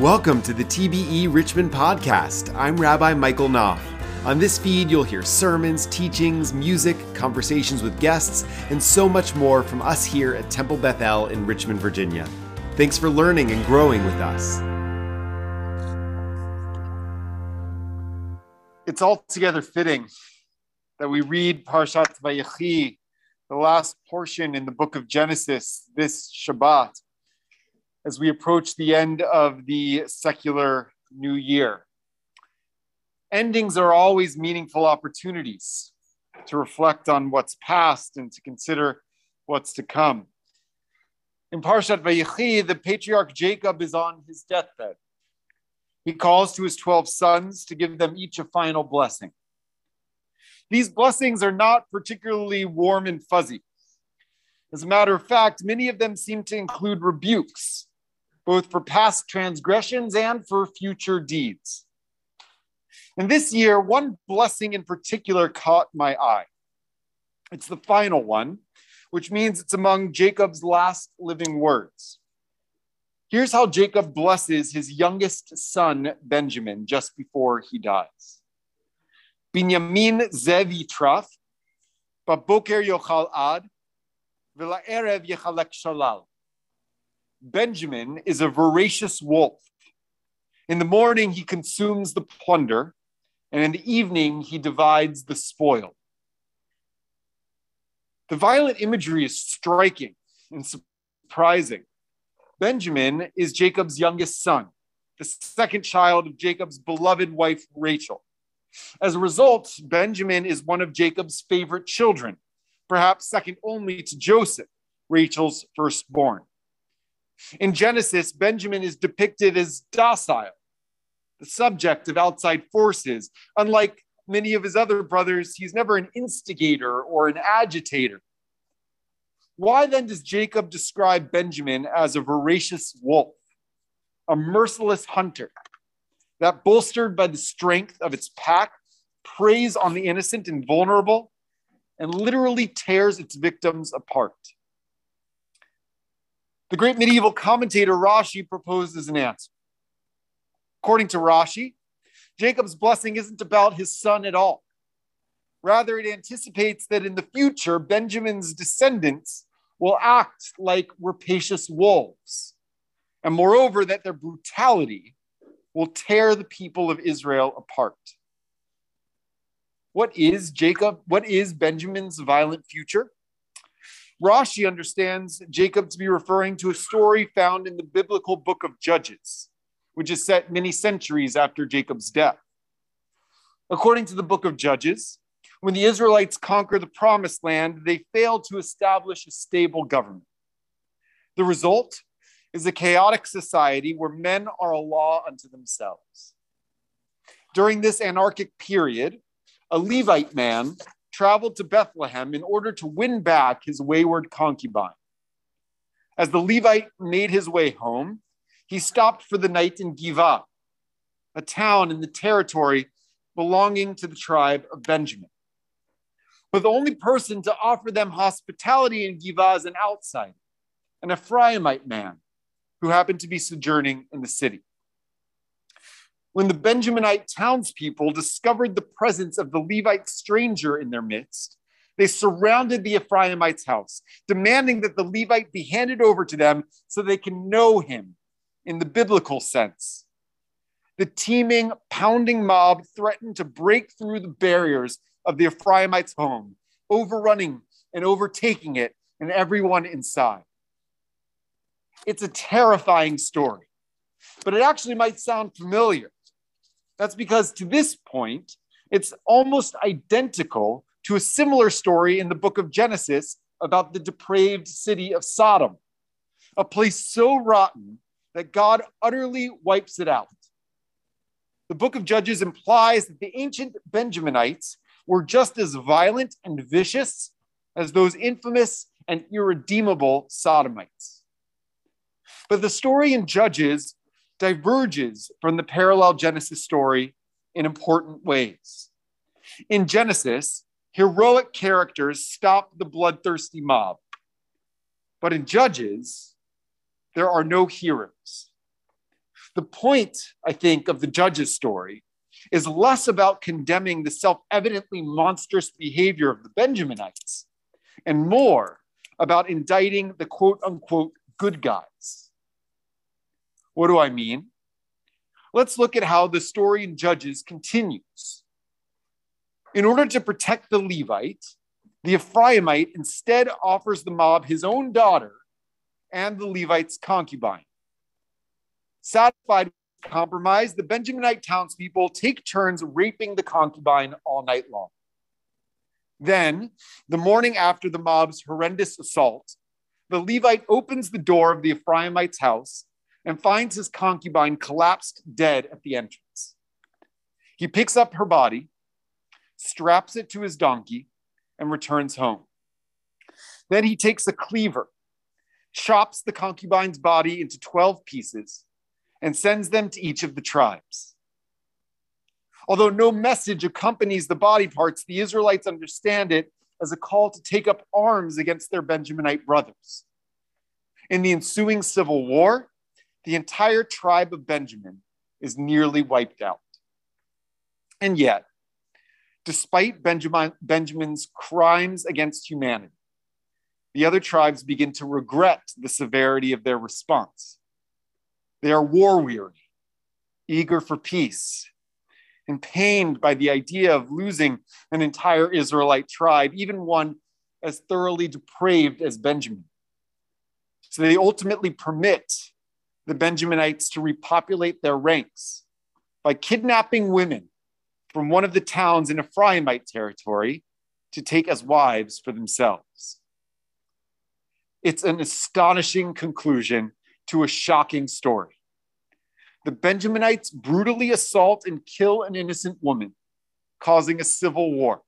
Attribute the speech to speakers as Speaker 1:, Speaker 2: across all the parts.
Speaker 1: Welcome to the TBE Richmond podcast. I'm Rabbi Michael Knopf. On this feed, you'll hear sermons, teachings, music, conversations with guests, and so much more from us here at Temple Beth El in Richmond, Virginia. Thanks for learning and growing with us.
Speaker 2: It's altogether fitting that we read Parshat Vayechi, the last portion in the book of Genesis, this Shabbat, as we approach the end of the secular new year endings are always meaningful opportunities to reflect on what's past and to consider what's to come. In Parshat Vayechi, the patriarch Jacob is on his deathbed. He calls to his 12 sons to give them each a final blessing. These blessings are not particularly warm and fuzzy. As a matter of fact, many of them seem to include rebukes, both for past transgressions and for future deeds. And this year, one blessing in particular caught my eye. It's the final one, which means it's among Jacob's last living words. Here's how Jacob blesses his youngest son, Benjamin, just before he dies. Binyamin zev yitraf, baboker yochal ad, v'la'erev yechalek shalal. Benjamin is a voracious wolf. In the morning, he consumes the plunder, and in the evening he divides the spoil. The violent imagery is striking and surprising. Benjamin is Jacob's youngest son, the second child of Jacob's beloved wife Rachel. As a result, Benjamin is one of Jacob's favorite children, perhaps second only to Joseph, Rachel's firstborn. In Genesis, Benjamin is depicted as docile, the subject of outside forces. Unlike many of his other brothers, he's never an instigator or an agitator. Why then does Jacob describe Benjamin as a voracious wolf, a merciless hunter that, bolstered by the strength of its pack, preys on the innocent and vulnerable and literally tears its victims apart? The great medieval commentator Rashi proposes an answer. According to Rashi, Jacob's blessing isn't about his son at all. Rather, it anticipates that in the future, Benjamin's descendants will act like rapacious wolves. And moreover, that their brutality will tear the people of Israel apart. What is Jacob? What is Benjamin's violent future? Rashi understands Jacob to be referring to a story found in the biblical book of Judges which is set many centuries after Jacob's death. According to the book of Judges, when the Israelites conquer the promised land, they fail to establish a stable government. The result is a chaotic society where men are a law unto themselves. During this anarchic period, a Levite man traveled to Bethlehem in order to win back his wayward concubine. As the Levite made his way home, he stopped for the night in Giva, a town in the territory belonging to the tribe of Benjamin. But the only person to offer them hospitality in Giva is an outsider, an Ephraimite man who happened to be sojourning in the city. When the Benjaminite townspeople discovered the presence of the Levite stranger in their midst, they surrounded the Ephraimite's house, demanding that the Levite be handed over to them so they can know him in the biblical sense. The teeming, pounding mob threatened to break through the barriers of the Ephraimites' home, overrunning and overtaking it and everyone inside. It's a terrifying story, but it actually might sound familiar. That's because to this point, it's almost identical to a similar story in the book of Genesis about the depraved city of Sodom, a place so rotten that God utterly wipes it out. The book of Judges implies that the ancient Benjaminites were just as violent and vicious as those infamous and irredeemable Sodomites. But the story in Judges diverges from the parallel Genesis story in important ways. In Genesis, heroic characters stop the bloodthirsty mob. But in Judges, there are no heroes. The point, I think, of the judge's story is less about condemning the self evidently monstrous behavior of the Benjaminites and more about indicting the quote unquote good guys. What do I mean? Let's look at how the story in Judges continues. In order to protect the Levite, the Ephraimite instead offers the mob his own daughter and the Levite's concubine. Satisfied with compromise, the Benjaminite townspeople take turns raping the concubine all night long. Then, the morning after the mob's horrendous assault, the Levite opens the door of the Ephraimite's house and finds his concubine collapsed dead at the entrance. He picks up her body, straps it to his donkey, and returns home. Then he takes a cleaver, chops the concubine's body into 12 pieces, and sends them to each of the tribes. Although no message accompanies the body parts, the Israelites understand it as a call to take up arms against their Benjaminite brothers. In the ensuing civil war, the entire tribe of Benjamin is nearly wiped out. And yet, despite Benjamin, Benjamin's crimes against humanity, the other tribes begin to regret the severity of their response. They are war weary, eager for peace, and pained by the idea of losing an entire Israelite tribe, even one as thoroughly depraved as Benjamin. So they ultimately permit the Benjaminites to repopulate their ranks by kidnapping women from one of the towns in Ephraimite territory to take as wives for themselves. It's an astonishing conclusion to a shocking story. The Benjaminites brutally assault and kill an innocent woman, causing a civil war.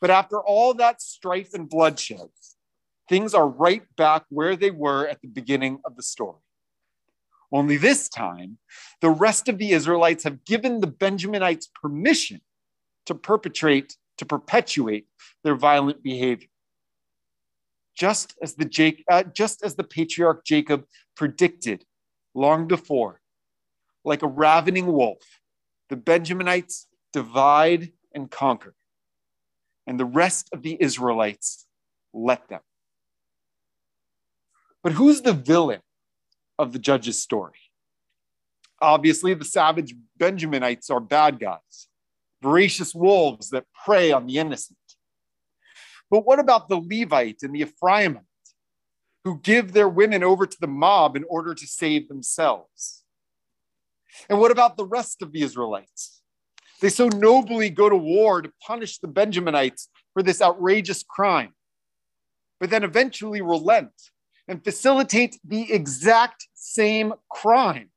Speaker 2: But after all that strife and bloodshed, things are right back where they were at the beginning of the story. Only this time, the rest of the Israelites have given the Benjaminites permission to perpetrate, to perpetuate their violent behavior. Just as the, Jake, uh, just as the patriarch Jacob predicted long before, like a ravening wolf, the Benjaminites divide and conquer, and the rest of the Israelites let them. But who's the villain of the judge's story? Obviously, the savage Benjaminites are bad guys, voracious wolves that prey on the innocent. But what about the Levite and the Ephraimite who give their women over to the mob in order to save themselves? And what about the rest of the Israelites? They so nobly go to war to punish the Benjaminites for this outrageous crime, but then eventually relent and facilitate the exact same crime,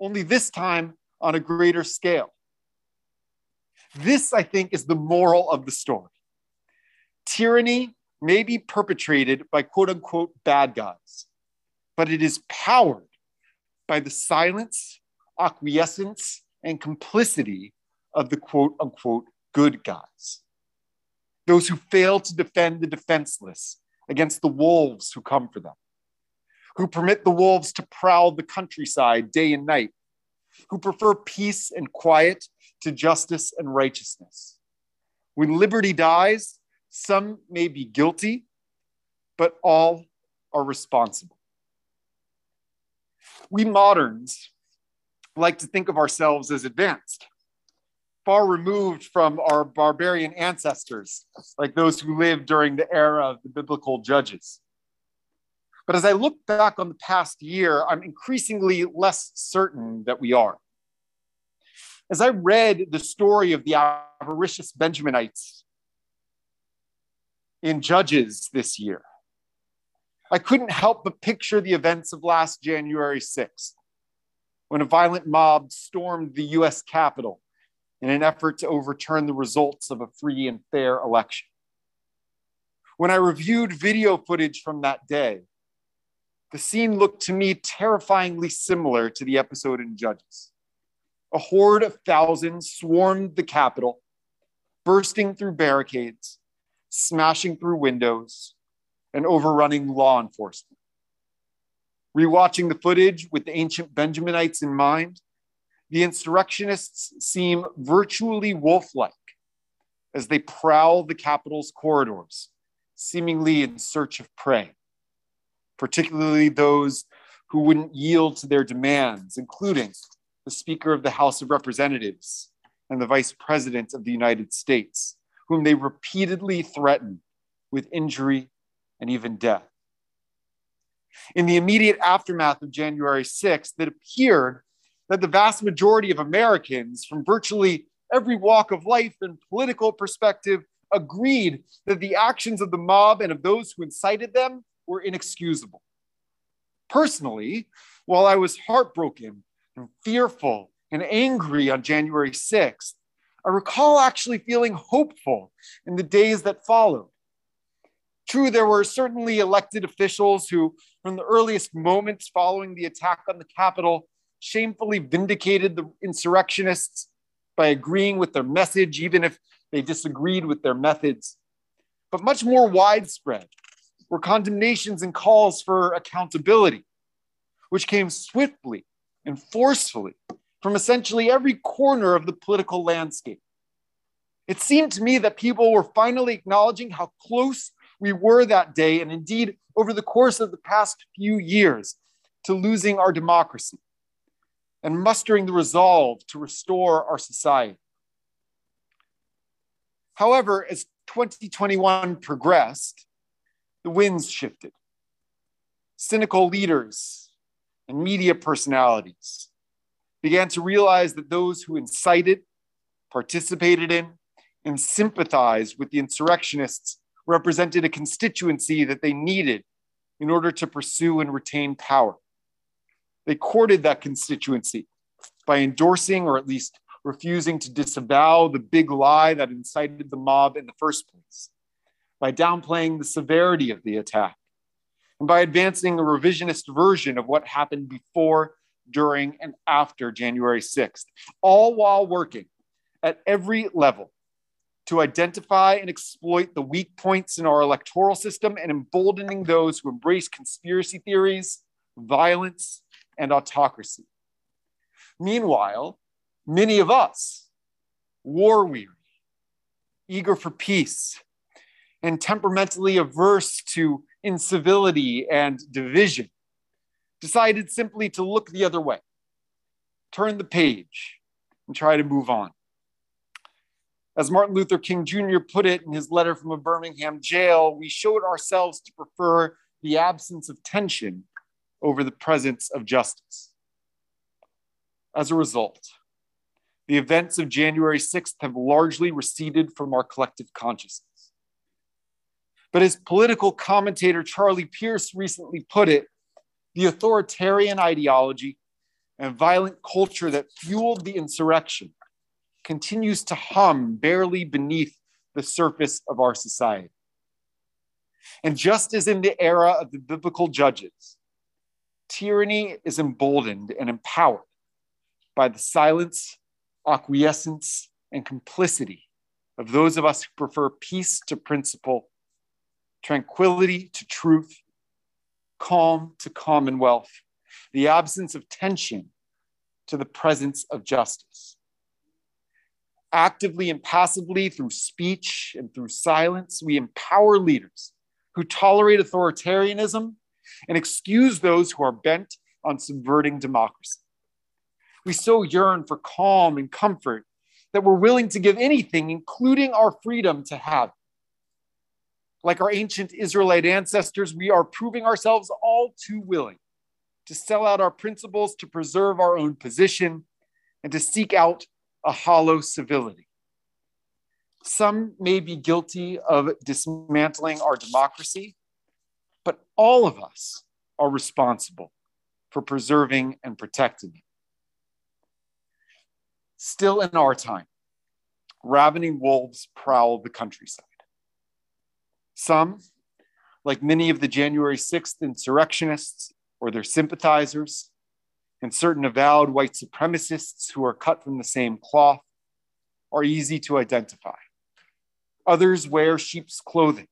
Speaker 2: only this time on a greater scale. This, I think, is the moral of the story. Tyranny may be perpetrated by quote unquote bad guys, but it is powered by the silence acquiescence, and complicity of the quote unquote good guys. Those who fail to defend the defenseless against the wolves who come for them, who permit the wolves to prowl the countryside day and night, who prefer peace and quiet to justice and righteousness. When liberty dies, some may be guilty, but all are responsible. We moderns like to think of ourselves as advanced, far removed from our barbarian ancestors, like those who lived during the era of the biblical judges. But as I look back on the past year, I'm increasingly less certain that we are. As I read the story of the avaricious Benjaminites in Judges this year, I couldn't help but picture the events of last January 6th when a violent mob stormed the US Capitol in an effort to overturn the results of a free and fair election. When I reviewed video footage from that day, the scene looked to me terrifyingly similar to the episode in Judges. A horde of thousands swarmed the Capitol, bursting through barricades, smashing through windows, and overrunning law enforcement. Rewatching the footage with the ancient Benjaminites in mind, the insurrectionists seem virtually wolf like as they prowl the Capitol's corridors, seemingly in search of prey, particularly those who wouldn't yield to their demands, including the Speaker of the House of Representatives and the Vice President of the United States, whom they repeatedly threatened with injury and even death. In the immediate aftermath of January 6th, it appeared that the vast majority of Americans from virtually every walk of life and political perspective agreed that the actions of the mob and of those who incited them were inexcusable. Personally, while I was heartbroken and fearful and angry on January 6th, I recall actually feeling hopeful in the days that followed. True, there were certainly elected officials who, from the earliest moments following the attack on the Capitol, shamefully vindicated the insurrectionists by agreeing with their message, even if they disagreed with their methods. But much more widespread were condemnations and calls for accountability, which came swiftly and forcefully from essentially every corner of the political landscape. It seemed to me that people were finally acknowledging how close we were that day, and indeed over the course of the past few years, to losing our democracy and mustering the resolve to restore our society. However, as 2021 progressed, the winds shifted. Cynical leaders and media personalities began to realize that those who incited, participated in, and sympathized with the insurrectionists represented a constituency that they needed in order to pursue and retain power. They courted that constituency by endorsing or at least refusing to disavow the big lie that incited the mob in the first place, by downplaying the severity of the attack, and by advancing a revisionist version of what happened before, during, and after January 6th, all while working at every level to identify and exploit the weak points in our electoral system and emboldening those who embrace conspiracy theories, violence, and autocracy. Meanwhile, many of us, war weary, eager for peace, and temperamentally averse to incivility and division, decided simply to look the other way, turn the page, and try to move on. As Martin Luther King Jr. put it in his letter from a Birmingham jail, we showed ourselves to prefer the absence of tension over the presence of justice. As a result, the events of January 6th have largely receded from our collective consciousness. But as political commentator Charlie Pierce recently put it, the authoritarian ideology and violent culture that fueled the insurrection continues to hum barely beneath the surface of our society. And just as in the era of the biblical judges, tyranny is emboldened and empowered by the silence, acquiescence, and complicity of those of us who prefer peace to principle, tranquility to truth, calm to commonwealth, the absence of tension to the presence of justice. Actively and passively, through speech and through silence, we empower leaders who tolerate authoritarianism and excuse those who are bent on subverting democracy. We so yearn for calm and comfort that we're willing to give anything, including our freedom, to have. Like our ancient Israelite ancestors, we are proving ourselves all too willing to sell out our principles to preserve our own position and to seek out a hollow civility. Some may be guilty of dismantling our democracy, but all of us are responsible for preserving and protecting it. Still in our time, ravening wolves prowl the countryside. Some, like many of the January 6th insurrectionists or their sympathizers, and certain avowed white supremacists who are cut from the same cloth, are easy to identify. Others wear sheep's clothing,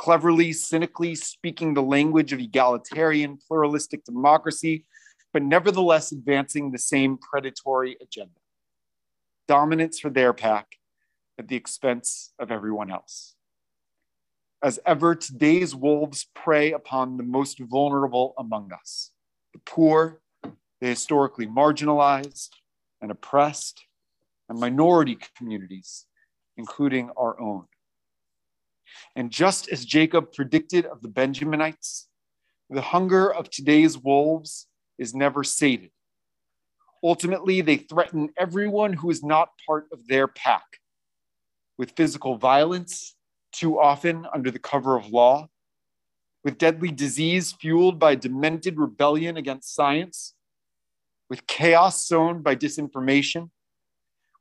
Speaker 2: cleverly, cynically speaking the language of egalitarian, pluralistic democracy, but nevertheless advancing the same predatory agenda dominance for their pack at the expense of everyone else. As ever, today's wolves prey upon the most vulnerable among us the poor, the historically marginalized and oppressed, and minority communities, including our own. And just as Jacob predicted of the Benjaminites, the hunger of today's wolves is never sated. Ultimately, they threaten everyone who is not part of their pack with physical violence, too often under the cover of law, with deadly disease fueled by demented rebellion against science, with chaos sown by disinformation,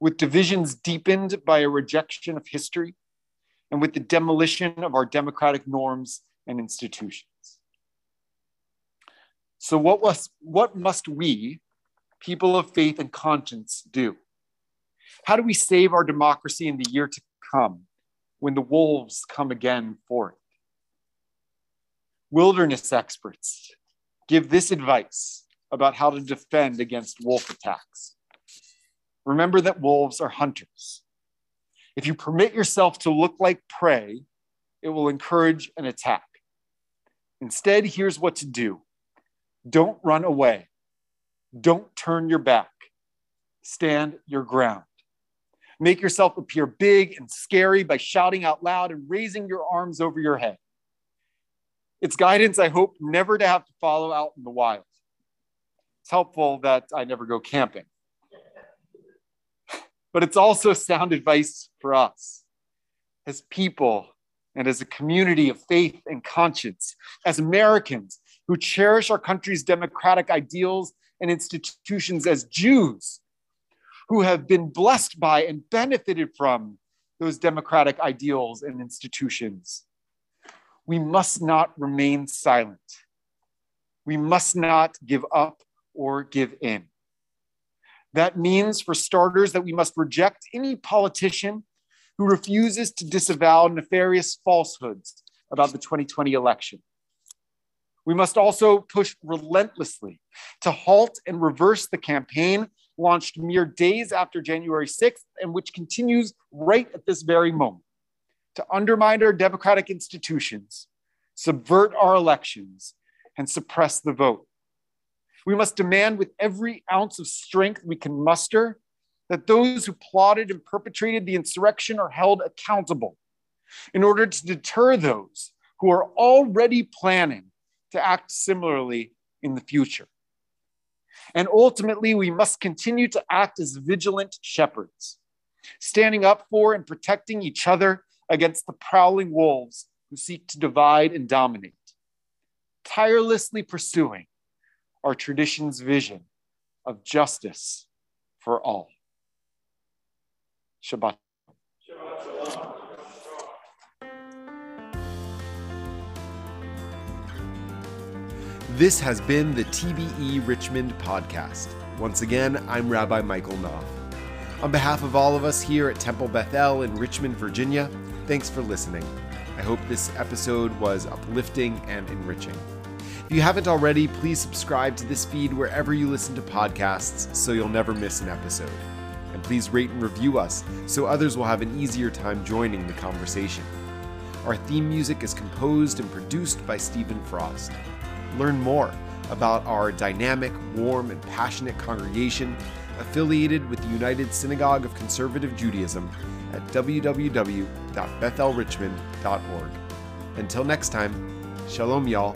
Speaker 2: with divisions deepened by a rejection of history, and with the demolition of our democratic norms and institutions. So, what, was, what must we, people of faith and conscience, do? How do we save our democracy in the year to come when the wolves come again for it? Wilderness experts give this advice about how to defend against wolf attacks. Remember that wolves are hunters. If you permit yourself to look like prey, it will encourage an attack. Instead, here's what to do don't run away, don't turn your back, stand your ground. Make yourself appear big and scary by shouting out loud and raising your arms over your head. It's guidance I hope never to have to follow out in the wild. It's helpful that I never go camping. But it's also sound advice for us as people and as a community of faith and conscience, as Americans who cherish our country's democratic ideals and institutions, as Jews who have been blessed by and benefited from those democratic ideals and institutions. We must not remain silent. We must not give up or give in. That means, for starters, that we must reject any politician who refuses to disavow nefarious falsehoods about the 2020 election. We must also push relentlessly to halt and reverse the campaign launched mere days after January 6th and which continues right at this very moment to undermine our democratic institutions, subvert our elections, and suppress the vote. We must demand with every ounce of strength we can muster that those who plotted and perpetrated the insurrection are held accountable in order to deter those who are already planning to act similarly in the future. And ultimately, we must continue to act as vigilant shepherds, standing up for and protecting each other against the prowling wolves who seek to divide and dominate, tirelessly pursuing our tradition's vision of justice for all. Shabbat.
Speaker 1: This has been the TBE Richmond podcast. Once again, I'm Rabbi Michael Knopf. On behalf of all of us here at Temple Beth El in Richmond, Virginia, thanks for listening. I hope this episode was uplifting and enriching. If you haven't already, please subscribe to this feed wherever you listen to podcasts so you'll never miss an episode. And please rate and review us so others will have an easier time joining the conversation. Our theme music is composed and produced by Stephen Frost. Learn more about our dynamic, warm, and passionate congregation affiliated with the United Synagogue of Conservative Judaism at www.bethelrichmond.org. Until next time, Shalom, y'all.